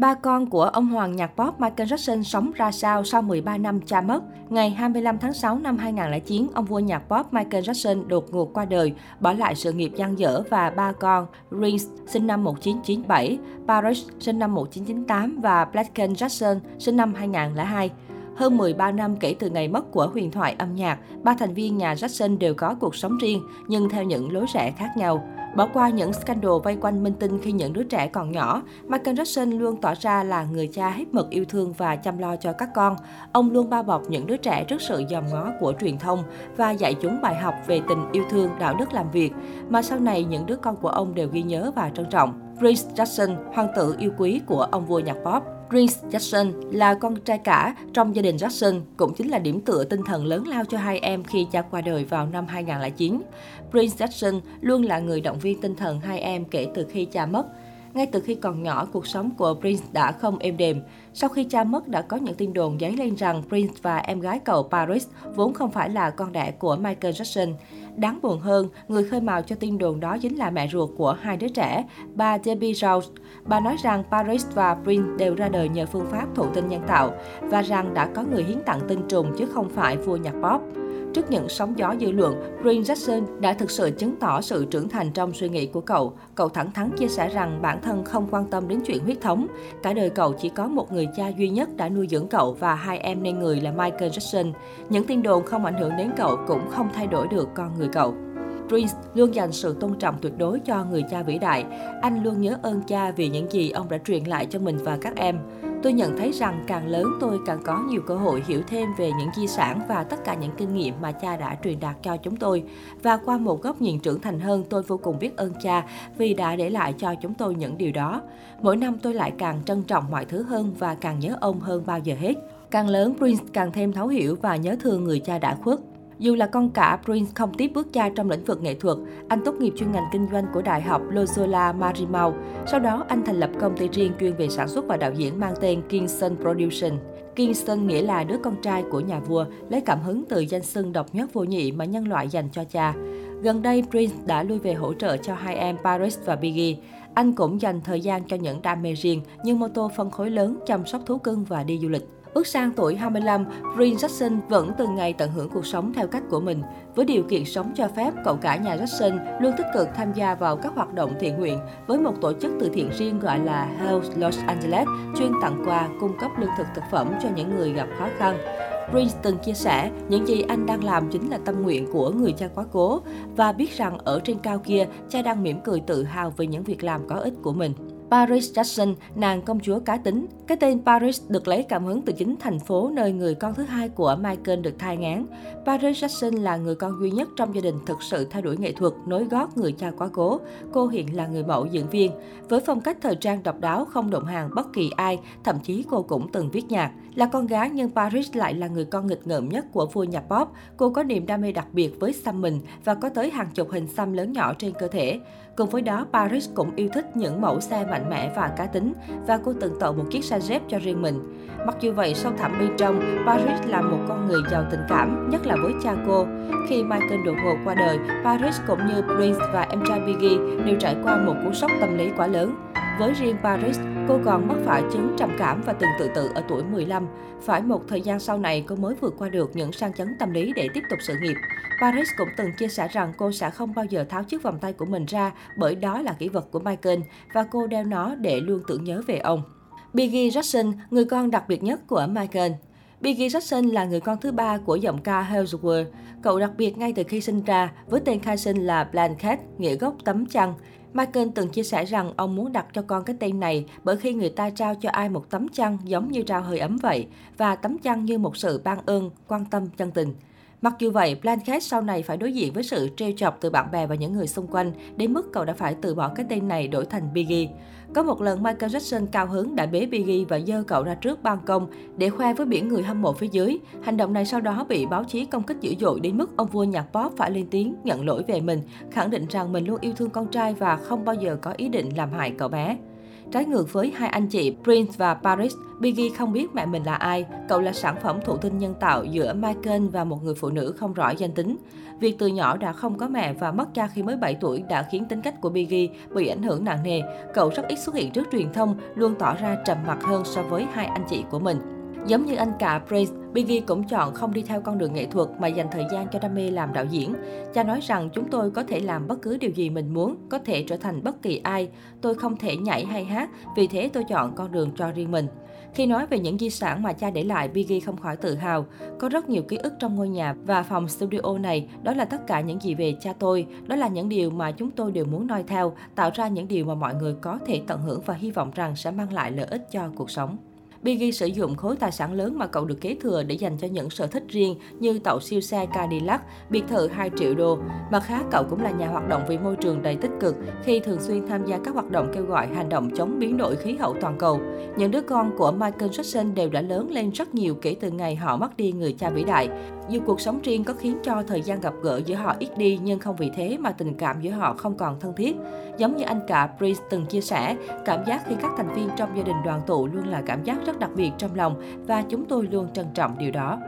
Ba con của ông hoàng nhạc pop Michael Jackson sống ra sao sau 13 năm cha mất? Ngày 25 tháng 6 năm 2009, ông vua nhạc pop Michael Jackson đột ngột qua đời, bỏ lại sự nghiệp dang dở và ba con Prince sinh năm 1997, Paris sinh năm 1998 và Blacken Jackson sinh năm 2002. Hơn 13 năm kể từ ngày mất của huyền thoại âm nhạc, ba thành viên nhà Jackson đều có cuộc sống riêng, nhưng theo những lối rẽ khác nhau. Bỏ qua những scandal vây quanh minh tinh khi những đứa trẻ còn nhỏ, Michael Jackson luôn tỏ ra là người cha hết mực yêu thương và chăm lo cho các con. Ông luôn bao bọc những đứa trẻ trước sự dòm ngó của truyền thông và dạy chúng bài học về tình yêu thương, đạo đức làm việc, mà sau này những đứa con của ông đều ghi nhớ và trân trọng. Prince Jackson, hoàng tử yêu quý của ông vua nhạc pop, Prince Jackson là con trai cả trong gia đình Jackson, cũng chính là điểm tựa tinh thần lớn lao cho hai em khi cha qua đời vào năm 2009. Prince Jackson luôn là người động viên tinh thần hai em kể từ khi cha mất. Ngay từ khi còn nhỏ, cuộc sống của Prince đã không êm đềm. Sau khi cha mất đã có những tin đồn dấy lên rằng Prince và em gái cậu Paris vốn không phải là con đẻ của Michael Jackson. Đáng buồn hơn, người khơi mào cho tin đồn đó chính là mẹ ruột của hai đứa trẻ, bà Debbie Rose. Bà nói rằng Paris và Prince đều ra đời nhờ phương pháp thụ tinh nhân tạo và rằng đã có người hiến tặng tinh trùng chứ không phải vua nhạc pop. Trước những sóng gió dư luận, Green Jackson đã thực sự chứng tỏ sự trưởng thành trong suy nghĩ của cậu. Cậu thẳng thắn chia sẻ rằng bản thân không quan tâm đến chuyện huyết thống. Cả đời cậu chỉ có một người cha duy nhất đã nuôi dưỡng cậu và hai em nên người là Michael Jackson. Những tin đồn không ảnh hưởng đến cậu cũng không thay đổi được con người cậu. Prince luôn dành sự tôn trọng tuyệt đối cho người cha vĩ đại. Anh luôn nhớ ơn cha vì những gì ông đã truyền lại cho mình và các em. Tôi nhận thấy rằng càng lớn tôi càng có nhiều cơ hội hiểu thêm về những di sản và tất cả những kinh nghiệm mà cha đã truyền đạt cho chúng tôi. Và qua một góc nhìn trưởng thành hơn, tôi vô cùng biết ơn cha vì đã để lại cho chúng tôi những điều đó. Mỗi năm tôi lại càng trân trọng mọi thứ hơn và càng nhớ ông hơn bao giờ hết. Càng lớn, Prince càng thêm thấu hiểu và nhớ thương người cha đã khuất. Dù là con cả, Prince không tiếp bước cha trong lĩnh vực nghệ thuật. Anh tốt nghiệp chuyên ngành kinh doanh của Đại học Loyola Marymount. Sau đó, anh thành lập công ty riêng chuyên về sản xuất và đạo diễn mang tên Kingston Production. Kingston nghĩa là đứa con trai của nhà vua, lấy cảm hứng từ danh xưng độc nhất vô nhị mà nhân loại dành cho cha. Gần đây, Prince đã lui về hỗ trợ cho hai em Paris và Biggie. Anh cũng dành thời gian cho những đam mê riêng như mô tô phân khối lớn, chăm sóc thú cưng và đi du lịch. Bước sang tuổi 25, Prince Jackson vẫn từng ngày tận hưởng cuộc sống theo cách của mình. Với điều kiện sống cho phép, cậu cả nhà Jackson luôn tích cực tham gia vào các hoạt động thiện nguyện với một tổ chức từ thiện riêng gọi là Health Los Angeles, chuyên tặng quà, cung cấp lương thực thực phẩm cho những người gặp khó khăn. Prince từng chia sẻ, những gì anh đang làm chính là tâm nguyện của người cha quá cố và biết rằng ở trên cao kia, cha đang mỉm cười tự hào về những việc làm có ích của mình. Paris Jackson, nàng công chúa cá tính. Cái tên Paris được lấy cảm hứng từ chính thành phố nơi người con thứ hai của Michael được thai ngán. Paris Jackson là người con duy nhất trong gia đình thực sự theo đuổi nghệ thuật, nối gót người cha quá cố. Cô hiện là người mẫu diễn viên. Với phong cách thời trang độc đáo, không động hàng bất kỳ ai, thậm chí cô cũng từng viết nhạc. Là con gái nhưng Paris lại là người con nghịch ngợm nhất của vua nhạc pop. Cô có niềm đam mê đặc biệt với xăm mình và có tới hàng chục hình xăm lớn nhỏ trên cơ thể. Cùng với đó, Paris cũng yêu thích những mẫu xe mạnh mẽ và cá tính và cô từng tậu một chiếc xe dép cho riêng mình. Mặc dù vậy, sâu thẳm bên trong, Paris là một con người giàu tình cảm, nhất là với cha cô. Khi Michael đột ngột qua đời, Paris cũng như Prince và em trai Biggie đều trải qua một cú sốc tâm lý quá lớn. Với riêng Paris, cô còn mắc phải chứng trầm cảm và từng tự tử ở tuổi 15. Phải một thời gian sau này, cô mới vượt qua được những sang chấn tâm lý để tiếp tục sự nghiệp. Paris cũng từng chia sẻ rằng cô sẽ không bao giờ tháo chiếc vòng tay của mình ra bởi đó là kỷ vật của Michael và cô đeo nó để luôn tưởng nhớ về ông. Biggie Jackson, người con đặc biệt nhất của Michael. Biggie Jackson là người con thứ ba của giọng ca Hillsworth. Cậu đặc biệt ngay từ khi sinh ra, với tên khai sinh là Blanket, nghĩa gốc tấm chăn. Michael từng chia sẻ rằng ông muốn đặt cho con cái tên này bởi khi người ta trao cho ai một tấm chăn giống như trao hơi ấm vậy, và tấm chăn như một sự ban ơn, quan tâm chân tình. Mặc dù vậy, Blanchett sau này phải đối diện với sự trêu chọc từ bạn bè và những người xung quanh, đến mức cậu đã phải từ bỏ cái tên này đổi thành Biggie. Có một lần Michael Jackson cao hứng đã bế Biggie và dơ cậu ra trước ban công để khoe với biển người hâm mộ phía dưới. Hành động này sau đó bị báo chí công kích dữ dội đến mức ông vua nhạc pop phải lên tiếng nhận lỗi về mình, khẳng định rằng mình luôn yêu thương con trai và không bao giờ có ý định làm hại cậu bé. Trái ngược với hai anh chị Prince và Paris, Biggie không biết mẹ mình là ai. Cậu là sản phẩm thụ tinh nhân tạo giữa Michael và một người phụ nữ không rõ danh tính. Việc từ nhỏ đã không có mẹ và mất cha khi mới 7 tuổi đã khiến tính cách của Biggie bị ảnh hưởng nặng nề. Cậu rất ít xuất hiện trước truyền thông, luôn tỏ ra trầm mặc hơn so với hai anh chị của mình. Giống như anh cả Praise, Biggie cũng chọn không đi theo con đường nghệ thuật mà dành thời gian cho đam mê làm đạo diễn. Cha nói rằng chúng tôi có thể làm bất cứ điều gì mình muốn, có thể trở thành bất kỳ ai. Tôi không thể nhảy hay hát, vì thế tôi chọn con đường cho riêng mình. Khi nói về những di sản mà cha để lại, Biggie không khỏi tự hào. Có rất nhiều ký ức trong ngôi nhà và phòng studio này, đó là tất cả những gì về cha tôi. Đó là những điều mà chúng tôi đều muốn noi theo, tạo ra những điều mà mọi người có thể tận hưởng và hy vọng rằng sẽ mang lại lợi ích cho cuộc sống. Biggie sử dụng khối tài sản lớn mà cậu được kế thừa để dành cho những sở thích riêng như tàu siêu xe Cadillac, biệt thự 2 triệu đô. Mặt khác, cậu cũng là nhà hoạt động vì môi trường đầy tích cực khi thường xuyên tham gia các hoạt động kêu gọi hành động chống biến đổi khí hậu toàn cầu. Những đứa con của Michael Jackson đều đã lớn lên rất nhiều kể từ ngày họ mất đi người cha vĩ đại. Dù cuộc sống riêng có khiến cho thời gian gặp gỡ giữa họ ít đi nhưng không vì thế mà tình cảm giữa họ không còn thân thiết. Giống như anh cả Prince từng chia sẻ, cảm giác khi các thành viên trong gia đình đoàn tụ luôn là cảm giác rất rất đặc biệt trong lòng và chúng tôi luôn trân trọng điều đó.